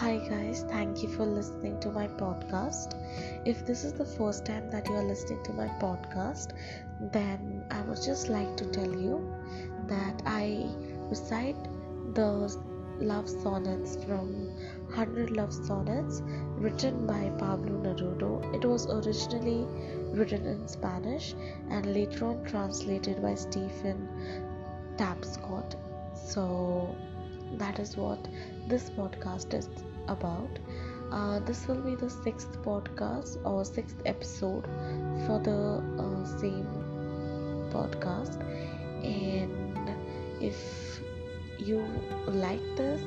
guys, thank you for listening to my podcast. If this is the first time that you are listening to my podcast, then I would just like to tell you that I recite the love sonnets from 100 Love Sonnets written by Pablo Neruda. It was originally written in Spanish and later on translated by Stephen Tapscott. So that is what this podcast is about. Uh, this will be the sixth podcast or sixth episode for the uh, same podcast. And if you like this,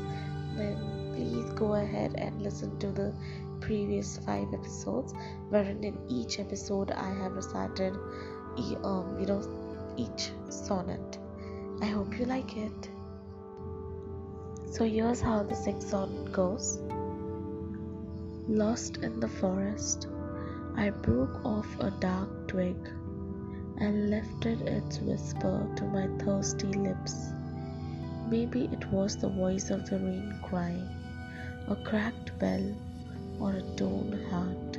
then please go ahead and listen to the previous five episodes, wherein in each episode I have recited, um, you know, each sonnet. I hope you like it. So here's how the sonnet goes. Lost in the forest, I broke off a dark twig and lifted its whisper to my thirsty lips. Maybe it was the voice of the rain crying, a cracked bell, or a torn heart.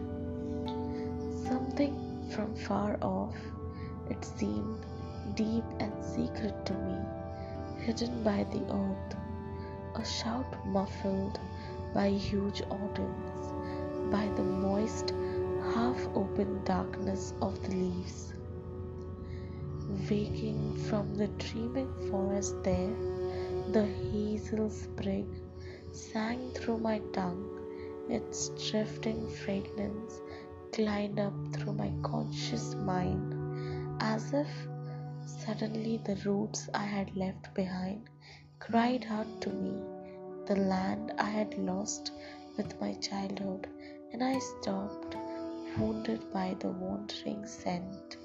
Something from far off, it seemed deep and secret to me, hidden by the earth, shout muffled by huge autumns, by the moist, half open darkness of the leaves. Waking from the dreaming forest there, the hazel sprig sang through my tongue, its drifting fragrance glided up through my conscious mind, as if suddenly the roots I had left behind cried out to me, the land I had lost with my childhood, and I stopped, wounded by the wandering scent.